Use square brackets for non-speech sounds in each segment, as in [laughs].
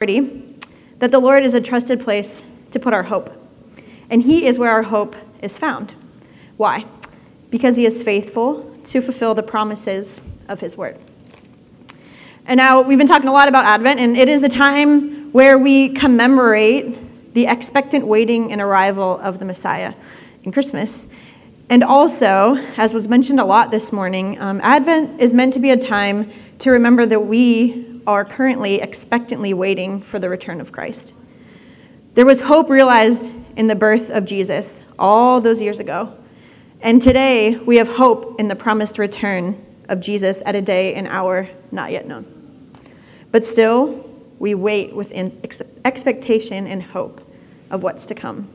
that the Lord is a trusted place to put our hope. And He is where our hope is found. Why? Because He is faithful to fulfill the promises of His word. And now we've been talking a lot about Advent, and it is the time where we commemorate the expectant waiting and arrival of the Messiah in Christmas. And also, as was mentioned a lot this morning, um, Advent is meant to be a time to remember that we are currently expectantly waiting for the return of Christ. There was hope realized in the birth of Jesus all those years ago. And today, we have hope in the promised return of Jesus at a day and hour not yet known. But still, we wait with expectation and hope of what's to come.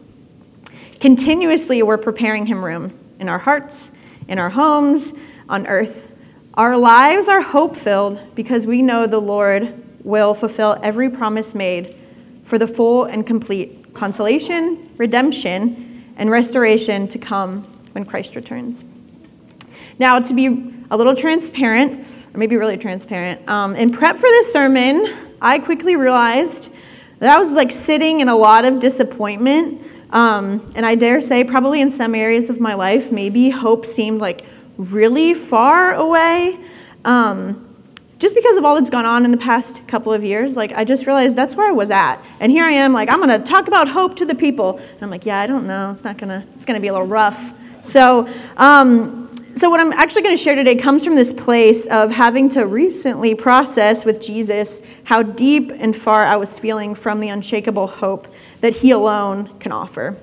Continuously, we're preparing Him room in our hearts, in our homes, on earth, our lives are hope filled because we know the Lord will fulfill every promise made for the full and complete consolation, redemption, and restoration to come when Christ returns. Now, to be a little transparent, or maybe really transparent, um, in prep for this sermon, I quickly realized that I was like sitting in a lot of disappointment. Um, and I dare say, probably in some areas of my life, maybe hope seemed like really far away. Um, just because of all that's gone on in the past couple of years, like I just realized that's where I was at. And here I am, like, I'm gonna talk about hope to the people. And I'm like, yeah, I don't know. It's not gonna, it's gonna be a little rough. So, um, so what I'm actually gonna share today comes from this place of having to recently process with Jesus how deep and far I was feeling from the unshakable hope that He alone can offer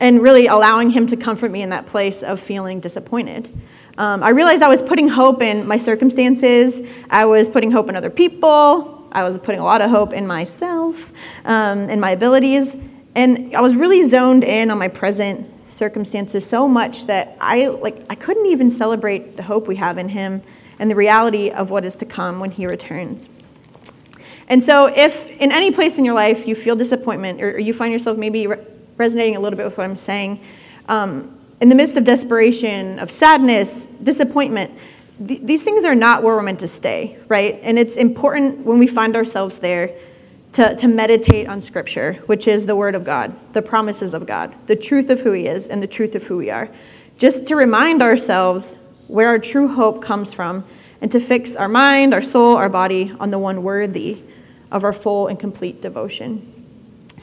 and really allowing him to comfort me in that place of feeling disappointed. Um, I realized I was putting hope in my circumstances, I was putting hope in other people, I was putting a lot of hope in myself um, and my abilities, and I was really zoned in on my present circumstances so much that I like I couldn't even celebrate the hope we have in him and the reality of what is to come when he returns. And so if in any place in your life you feel disappointment or, you find yourself maybe resonating a little bit with what I'm saying. Um, in the midst of desperation, of sadness, disappointment, th- these things are not where we're meant to stay, right? And it's important when we find ourselves there to, to meditate on Scripture, which is the Word of God, the promises of God, the truth of who He is, and the truth of who we are. Just to remind ourselves where our true hope comes from and to fix our mind, our soul, our body on the one worthy of our full and complete devotion.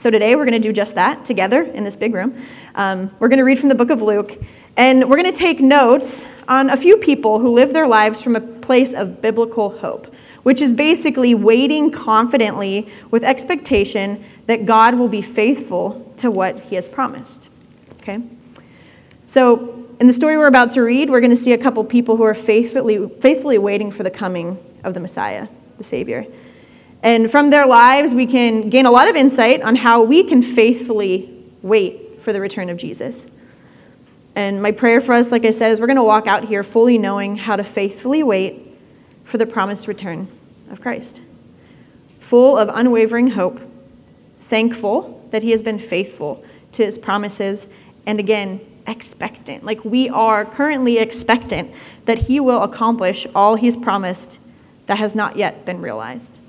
So today we're going to do just that together in this big room. Um, we're going to read from the book of Luke, and we're going to take notes on a few people who live their lives from a place of biblical hope, which is basically waiting confidently with expectation that God will be faithful to what he has promised. Okay? So in the story we're about to read, we're going to see a couple people who are faithfully, faithfully waiting for the coming of the Messiah, the Savior. And from their lives, we can gain a lot of insight on how we can faithfully wait for the return of Jesus. And my prayer for us, like I said, is we're going to walk out here fully knowing how to faithfully wait for the promised return of Christ. Full of unwavering hope, thankful that He has been faithful to His promises, and again, expectant. Like we are currently expectant that He will accomplish all He's promised that has not yet been realized.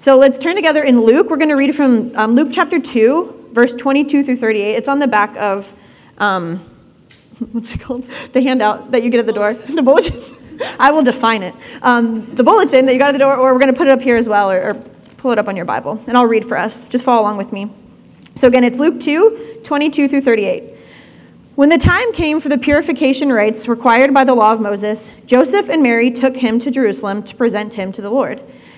So let's turn together in Luke. We're going to read from um, Luke chapter 2, verse 22 through 38. It's on the back of, um, [laughs] what's it called? The handout that you get at the door. The bulletin. [laughs] I will define it. Um, the bulletin that you got at the door, or we're going to put it up here as well, or, or pull it up on your Bible. And I'll read for us. Just follow along with me. So again, it's Luke 2, 22 through 38. When the time came for the purification rites required by the law of Moses, Joseph and Mary took him to Jerusalem to present him to the Lord.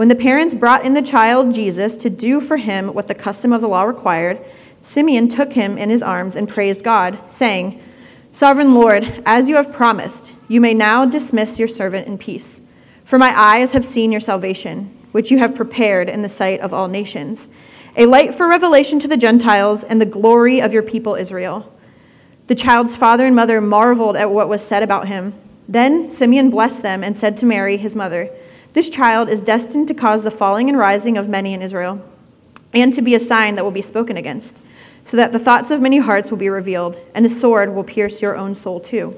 When the parents brought in the child Jesus to do for him what the custom of the law required, Simeon took him in his arms and praised God, saying, Sovereign Lord, as you have promised, you may now dismiss your servant in peace. For my eyes have seen your salvation, which you have prepared in the sight of all nations, a light for revelation to the Gentiles and the glory of your people Israel. The child's father and mother marveled at what was said about him. Then Simeon blessed them and said to Mary, his mother, This child is destined to cause the falling and rising of many in Israel, and to be a sign that will be spoken against, so that the thoughts of many hearts will be revealed, and a sword will pierce your own soul too.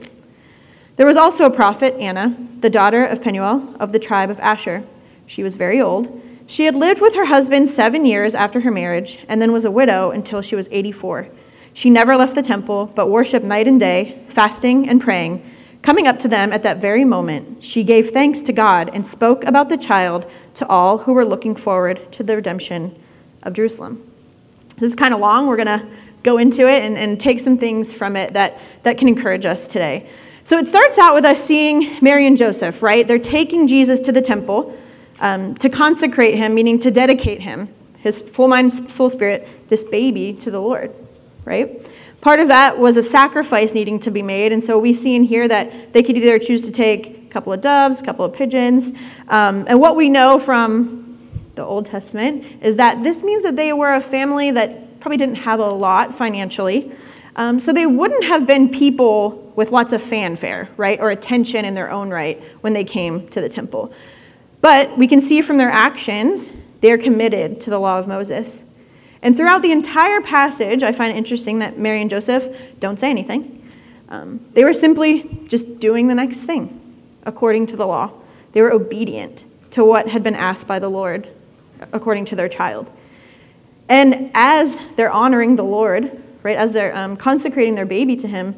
There was also a prophet, Anna, the daughter of Penuel of the tribe of Asher. She was very old. She had lived with her husband seven years after her marriage, and then was a widow until she was 84. She never left the temple, but worshiped night and day, fasting and praying. Coming up to them at that very moment, she gave thanks to God and spoke about the child to all who were looking forward to the redemption of Jerusalem. This is kind of long. We're going to go into it and, and take some things from it that, that can encourage us today. So it starts out with us seeing Mary and Joseph, right? They're taking Jesus to the temple um, to consecrate him, meaning to dedicate him, his full mind, full spirit, this baby to the Lord, right? Part of that was a sacrifice needing to be made, and so we see in here that they could either choose to take a couple of doves, a couple of pigeons, um, and what we know from the Old Testament is that this means that they were a family that probably didn't have a lot financially. Um, so they wouldn't have been people with lots of fanfare, right, or attention in their own right when they came to the temple. But we can see from their actions, they're committed to the law of Moses. And throughout the entire passage, I find it interesting that Mary and Joseph don't say anything. Um, they were simply just doing the next thing according to the law. They were obedient to what had been asked by the Lord according to their child. And as they're honoring the Lord, right, as they're um, consecrating their baby to Him,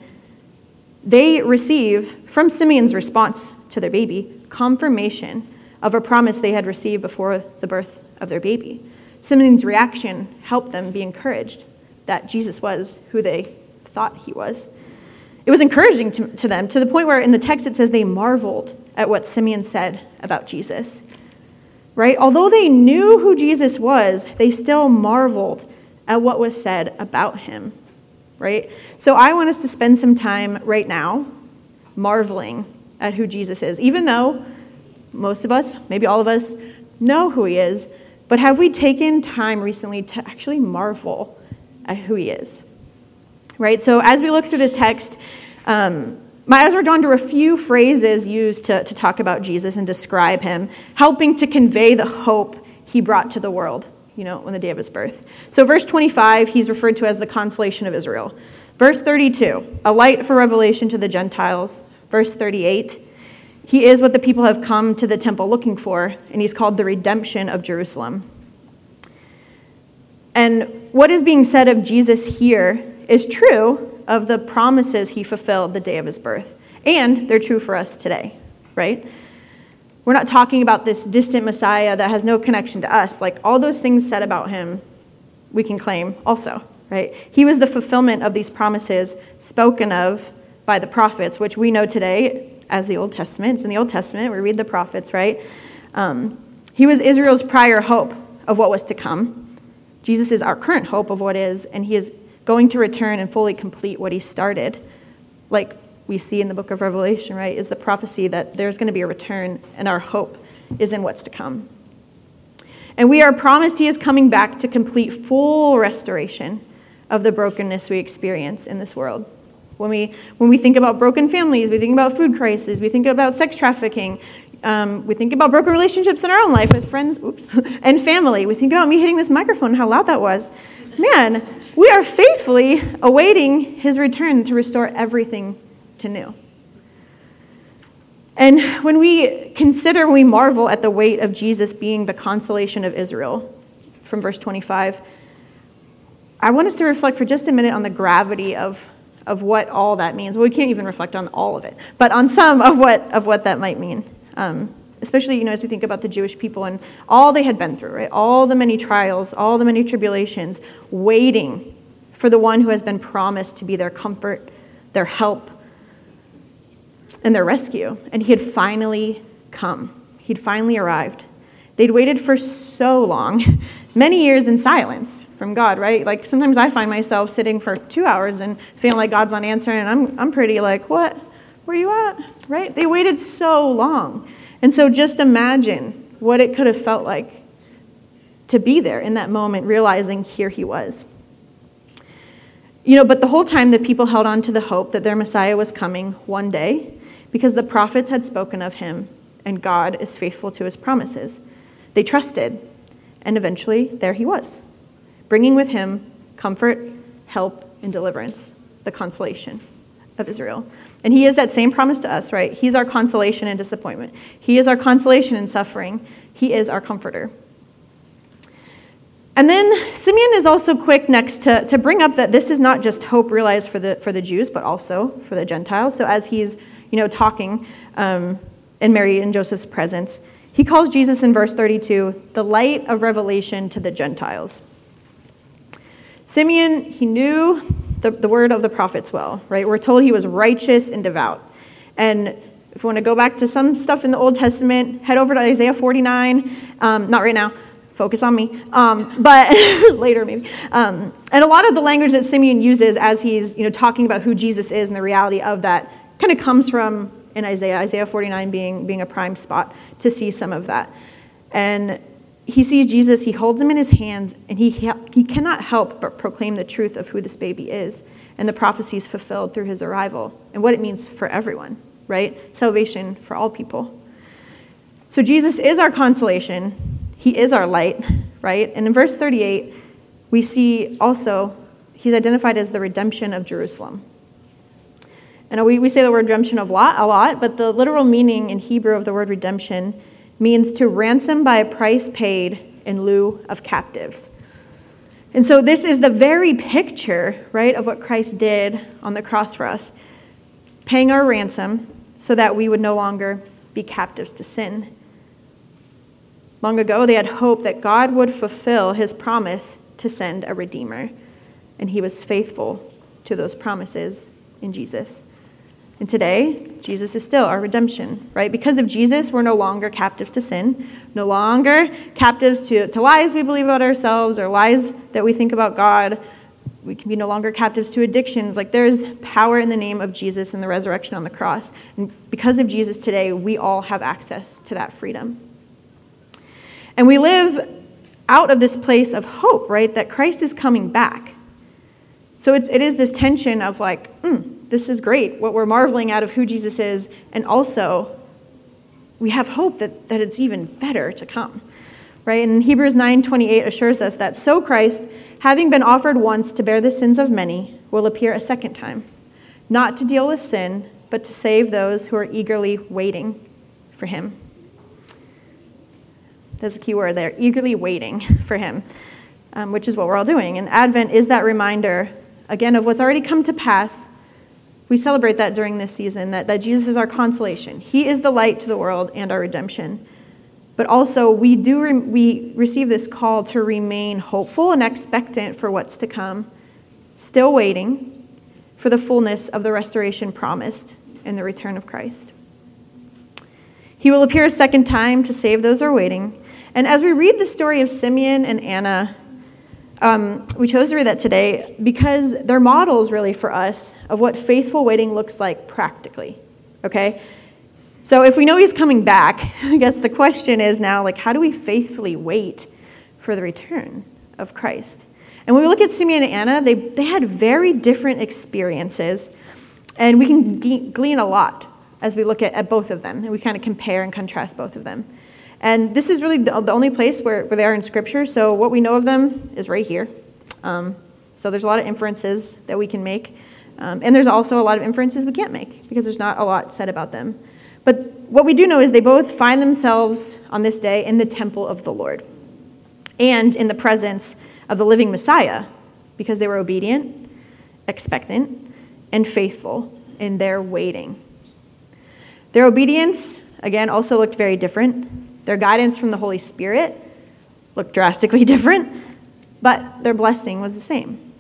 they receive from Simeon's response to their baby confirmation of a promise they had received before the birth of their baby. Simeon's reaction helped them be encouraged that Jesus was who they thought he was. It was encouraging to, to them to the point where in the text it says they marveled at what Simeon said about Jesus. Right? Although they knew who Jesus was, they still marveled at what was said about him. Right? So I want us to spend some time right now marveling at who Jesus is, even though most of us, maybe all of us, know who he is, but have we taken time recently to actually marvel at who he is? Right? So as we look through this text, um, my eyes were drawn to a few phrases used to, to talk about Jesus and describe him, helping to convey the hope he brought to the world, you know, on the day of his birth. So, verse 25, he's referred to as the consolation of Israel. Verse 32, a light for revelation to the Gentiles. Verse 38, he is what the people have come to the temple looking for, and he's called the redemption of Jerusalem. And what is being said of Jesus here is true of the promises he fulfilled the day of his birth. And they're true for us today, right? We're not talking about this distant Messiah that has no connection to us. Like all those things said about him, we can claim also, right? He was the fulfillment of these promises spoken of by the prophets, which we know today as the Old Testament. It's in the Old Testament. We read the prophets, right? Um, he was Israel's prior hope of what was to come. Jesus is our current hope of what is, and he is going to return and fully complete what he started. Like we see in the book of Revelation, right, is the prophecy that there's going to be a return, and our hope is in what's to come. And we are promised he is coming back to complete full restoration of the brokenness we experience in this world. When we, when we think about broken families, we think about food crises, we think about sex trafficking, um, we think about broken relationships in our own life with friends oops, [laughs] and family. We think about me hitting this microphone, how loud that was. Man, we are faithfully awaiting his return to restore everything to new. And when we consider, we marvel at the weight of Jesus being the consolation of Israel, from verse 25, I want us to reflect for just a minute on the gravity of of what all that means. Well, we can't even reflect on all of it, but on some of what, of what that might mean. Um, especially, you know, as we think about the Jewish people and all they had been through, right? All the many trials, all the many tribulations, waiting for the one who has been promised to be their comfort, their help, and their rescue. And he had finally come. He'd finally arrived. They'd waited for so long, [laughs] many years in silence from God, right? Like sometimes I find myself sitting for two hours and feeling like God's on answer, and I'm, I'm pretty like, what? Where you at? Right? They waited so long. And so just imagine what it could have felt like to be there in that moment, realizing here he was. You know, but the whole time the people held on to the hope that their Messiah was coming one day because the prophets had spoken of him and God is faithful to his promises. They trusted, and eventually there he was, bringing with him comfort, help, and deliverance, the consolation of Israel. And he is that same promise to us, right? He's our consolation in disappointment. He is our consolation in suffering. He is our comforter. And then Simeon is also quick next to, to bring up that this is not just hope realized for the, for the Jews, but also for the Gentiles. So as he's you know, talking um, in Mary and Joseph's presence, he calls Jesus in verse 32 the light of revelation to the Gentiles. Simeon, he knew the, the word of the prophets well, right? We're told he was righteous and devout. And if you want to go back to some stuff in the Old Testament, head over to Isaiah 49. Um, not right now, focus on me, um, but [laughs] later maybe. Um, and a lot of the language that Simeon uses as he's you know, talking about who Jesus is and the reality of that kind of comes from in Isaiah, Isaiah 49 being, being a prime spot to see some of that. And he sees Jesus, he holds him in his hands, and he, he cannot help but proclaim the truth of who this baby is and the prophecies fulfilled through his arrival and what it means for everyone, right? Salvation for all people. So Jesus is our consolation, he is our light, right? And in verse 38, we see also he's identified as the redemption of Jerusalem. And we, we say the word redemption a lot, a lot, but the literal meaning in Hebrew of the word redemption means to ransom by a price paid in lieu of captives. And so this is the very picture, right, of what Christ did on the cross for us, paying our ransom so that we would no longer be captives to sin. Long ago, they had hoped that God would fulfill his promise to send a Redeemer, and he was faithful to those promises in Jesus. And today, Jesus is still our redemption, right? Because of Jesus, we're no longer captives to sin, no longer captives to, to lies we believe about ourselves or lies that we think about God. We can be no longer captives to addictions. Like there's power in the name of Jesus and the resurrection on the cross. And because of Jesus today, we all have access to that freedom. And we live out of this place of hope, right? That Christ is coming back. So it's, it is this tension of like, mm, this is great, what we're marveling out of who Jesus is, and also we have hope that, that it's even better to come. Right? And Hebrews 9:28 assures us that so Christ, having been offered once to bear the sins of many, will appear a second time, not to deal with sin, but to save those who are eagerly waiting for him. There's a key word there, eagerly waiting for him, um, which is what we're all doing. And Advent is that reminder, again, of what's already come to pass we celebrate that during this season, that, that Jesus is our consolation. He is the light to the world and our redemption. But also, we do re- we receive this call to remain hopeful and expectant for what's to come, still waiting for the fullness of the restoration promised in the return of Christ. He will appear a second time to save those who are waiting. And as we read the story of Simeon and Anna, um, we chose to read that today because they're models, really, for us of what faithful waiting looks like practically. Okay? So if we know he's coming back, [laughs] I guess the question is now, like, how do we faithfully wait for the return of Christ? And when we look at Simeon and Anna, they, they had very different experiences, and we can glean a lot as we look at, at both of them, and we kind of compare and contrast both of them. And this is really the, only place where, where they are in Scripture. So what we know of them is right here. Um, so there's a lot of inferences that we can make. Um, and there's also a lot of inferences we can't make because there's not a lot said about them. But what we do know is they both find themselves on this day in the temple of the Lord and in the presence of the living Messiah because they were obedient, expectant, and faithful in their waiting. Their obedience, again, also looked very different. Their guidance from the Holy Spirit looked drastically [laughs] different, but their blessing was the same,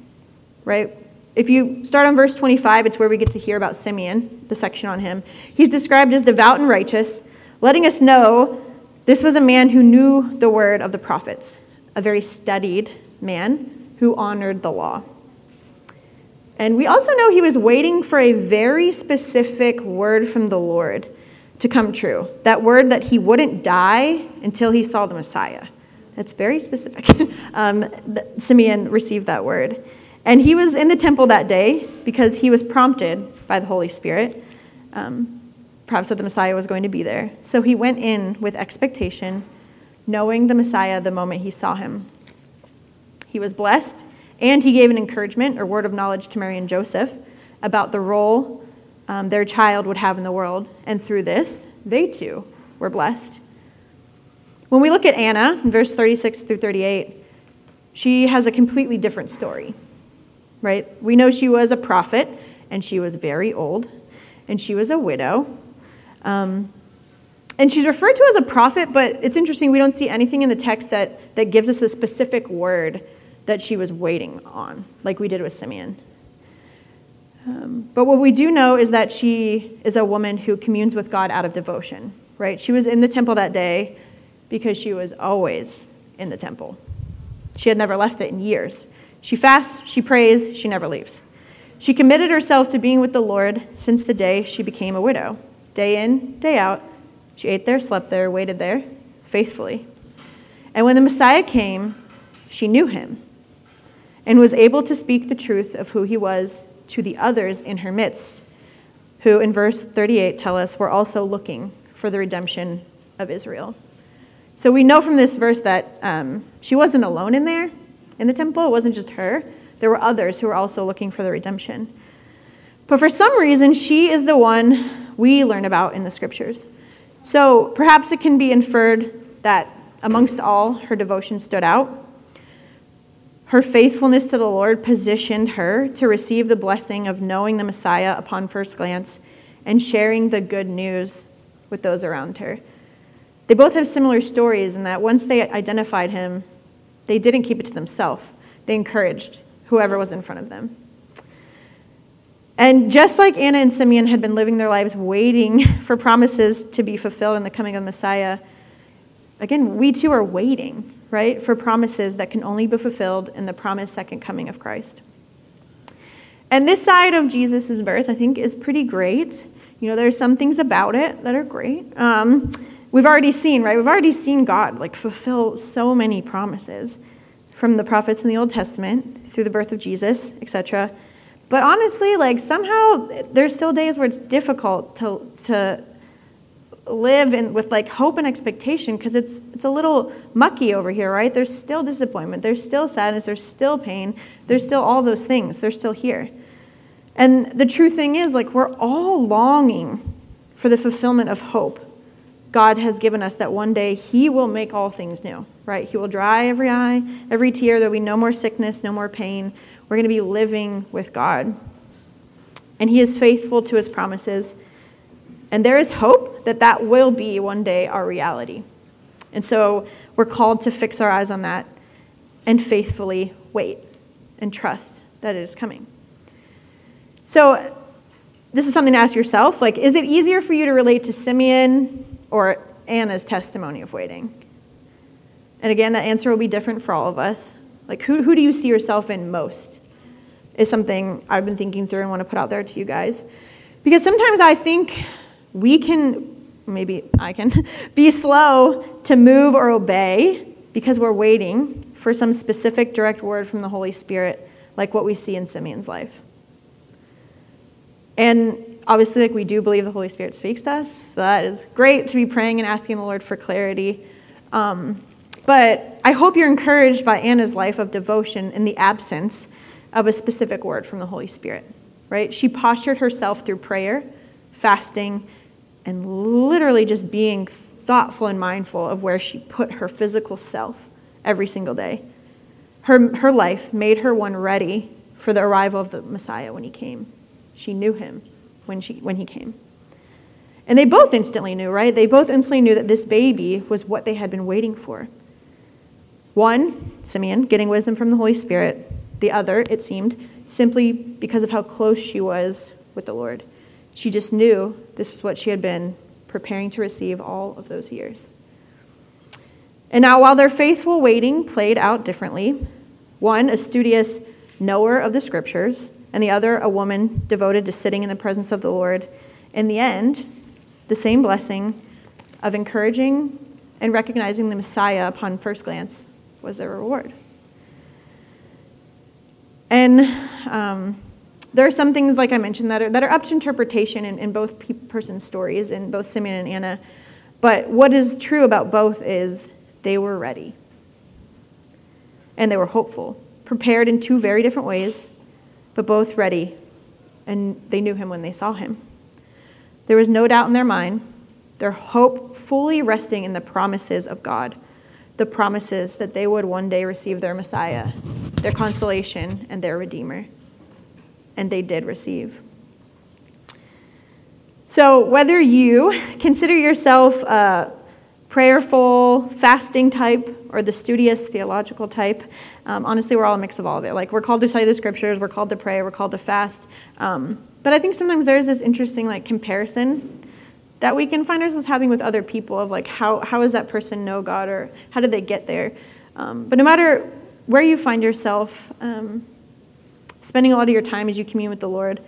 right? If you start on verse 25, it's where we get to hear about Simeon, the section on him. He's described as devout and righteous, letting us know this was a man who knew the word of the prophets, a very studied man who honored the law. And we also know he was waiting for a very specific word from the Lord to come true. That word that he wouldn't die until he saw the Messiah. That's very specific. [laughs] um, Simeon received that word. And he was in the temple that day because he was prompted by the Holy Spirit, um, perhaps that the Messiah was going to be there. So he went in with expectation, knowing the Messiah the moment he saw him. He was blessed, and he gave an encouragement or word of knowledge to Mary and Joseph about the role um, their child would have in the world. And through this, they too were blessed. When we look at Anna, in verse 36 through 38, she has a completely different story right? We know she was a prophet, and she was very old, and she was a widow. Um, and she's referred to as a prophet, but it's interesting, we don't see anything in the text that, that gives us a specific word that she was waiting on, like we did with Simeon. But what we do know is that she is a woman who communes with God out of devotion, right? She was in the temple that day because she was always in the temple. She had never left it in years. She fasts, she prays, she never leaves. She committed herself to being with the Lord since the day she became a widow. Day in, day out, she ate there, slept there, waited there, faithfully. And when the Messiah came, she knew him and was able to speak the truth of who he was to the others in her midst, who in verse 38 tell us were also looking for the redemption of Israel. So we know from this verse that um, she wasn't alone in there in the temple. It wasn't just her, there were others who were also looking for the redemption. But for some reason, she is the one we learn about in the scriptures. So perhaps it can be inferred that amongst all, her devotion stood out. Her faithfulness to the Lord positioned her to receive the blessing of knowing the Messiah upon first glance and sharing the good news with those around her. They both have similar stories in that once they identified him, they didn't keep it to themselves, they encouraged whoever was in front of them. And just like Anna and Simeon had been living their lives waiting [laughs] for promises to be fulfilled in the coming of Messiah, again, we too are waiting, right, for promises that can only be fulfilled in the promised second coming of Christ. And this side of Jesus' birth, I think, is pretty great. You know, there's some things about it that are great. Um, we've already seen, right? We've already seen God like fulfill so many promises from the prophets in the Old Testament through the birth of Jesus, etc. But honestly, like somehow there's still days where it's difficult to to live in, with like hope and expectation because it's it's a little mucky over here, right? There's still disappointment, there's still sadness, there's still pain, there's still all those things. They're still here. And the true thing is like we're all longing for the fulfillment of hope God has given us that one day He will make all things new, right? He will dry every eye, every tear. There'll be no more sickness, no more pain. We're going to be living with God. And He is faithful to His promises. And there is hope that that will be one day our reality. And so we're called to fix our eyes on that and faithfully wait and trust that it is coming. So, this is something to ask yourself. Like, is it easier for you to relate to Simeon or Anna's testimony of waiting? And again, that answer will be different for all of us. Like, who, who do you see yourself in most? Is something I've been thinking through and want to put out there to you guys. Because sometimes I think we can, maybe I can, [laughs] be slow to move or obey because we're waiting for some specific direct word from the Holy Spirit, like what we see in Simeon's life. And obviously, like we do believe the Holy Spirit speaks to us, so that is great to be praying and asking the Lord for clarity. Um, but I hope you're encouraged by Anna's life of devotion in the absence of a specific word from the Holy Spirit, right? She postured herself through prayer, fasting, and literally just being thoughtful and mindful of where she put her physical self every single day. Her, her life made her one ready for the arrival of the Messiah when he came. She knew him when, she, when he came. And they both instantly knew, right? They both instantly knew that this baby was what they had been waiting for. One, Simeon, getting wisdom from the Holy Spirit. The other, it seemed, simply because of how close she was with the Lord. She just knew this was what she had been preparing to receive all of those years. And now, while their faithful waiting played out differently, one, a studious knower of the scriptures, and the other a woman devoted to sitting in the presence of the Lord. In the end, the same blessing of encouraging and recognizing the Messiah upon first glance was their reward. And um, there are some things, like I mentioned, that are, that are up to interpretation in, in both pe- persons' stories, in both Simeon and Anna. But what is true about both is they were ready. And they were hopeful, prepared in two very different ways, but both ready. And they knew him when they saw him. There was no doubt in their mind, their hope fully resting in the promises of God, the promises that they would one day receive their Messiah, their consolation, and their Redeemer. And they did receive. So, whether you [laughs] consider yourself a prayerful, fasting type, or the studious, theological type, um, honestly, we're all a mix of all of it. Like, we're called to study the scriptures, we're called to pray, we're called to fast. Um, but I think sometimes there's this interesting, like, comparison that we can find ourselves having with other people of, like, how, how does that person know God, or how did they get there? Um, but no matter where you find yourself, um, spending a lot of your time as you commune with the Lord,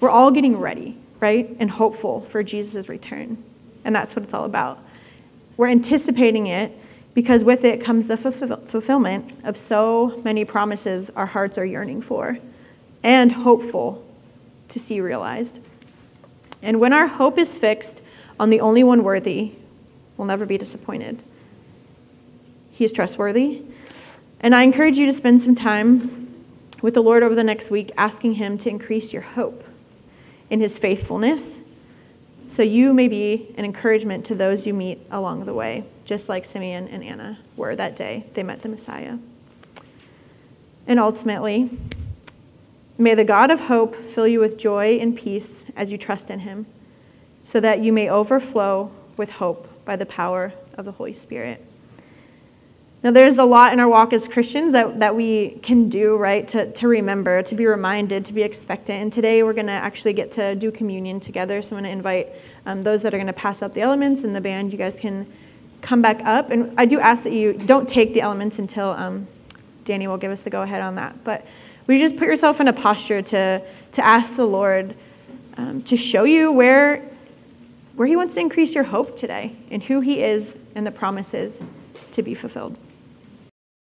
we're all getting ready right? And hopeful for Jesus' return. And that's what it's all about. We're anticipating it because with it comes the fulfillment of so many promises our hearts are yearning for and hopeful to see realized. And when our hope is fixed on the only one worthy, we'll never be disappointed. He is trustworthy. And I encourage you to spend some time with the Lord over the next week asking Him to increase your hope in his faithfulness, so you may be an encouragement to those you meet along the way, just like Simeon and Anna were that day they met the Messiah. And ultimately, may the God of hope fill you with joy and peace as you trust in him, so that you may overflow with hope by the power of the Holy Spirit. Now, there's a lot in our walk as Christians that, that we can do, right, to, to remember, to be reminded, to be expectant. And today we're going to actually get to do communion together. So I'm going to invite um, those that are going to pass out the elements in the band. You guys can come back up. And I do ask that you don't take the elements until um, Danny will give us the go ahead on that. But you just put yourself in a posture to, to ask the Lord um, to show you where, where He wants to increase your hope today and who He is and the promises to be fulfilled.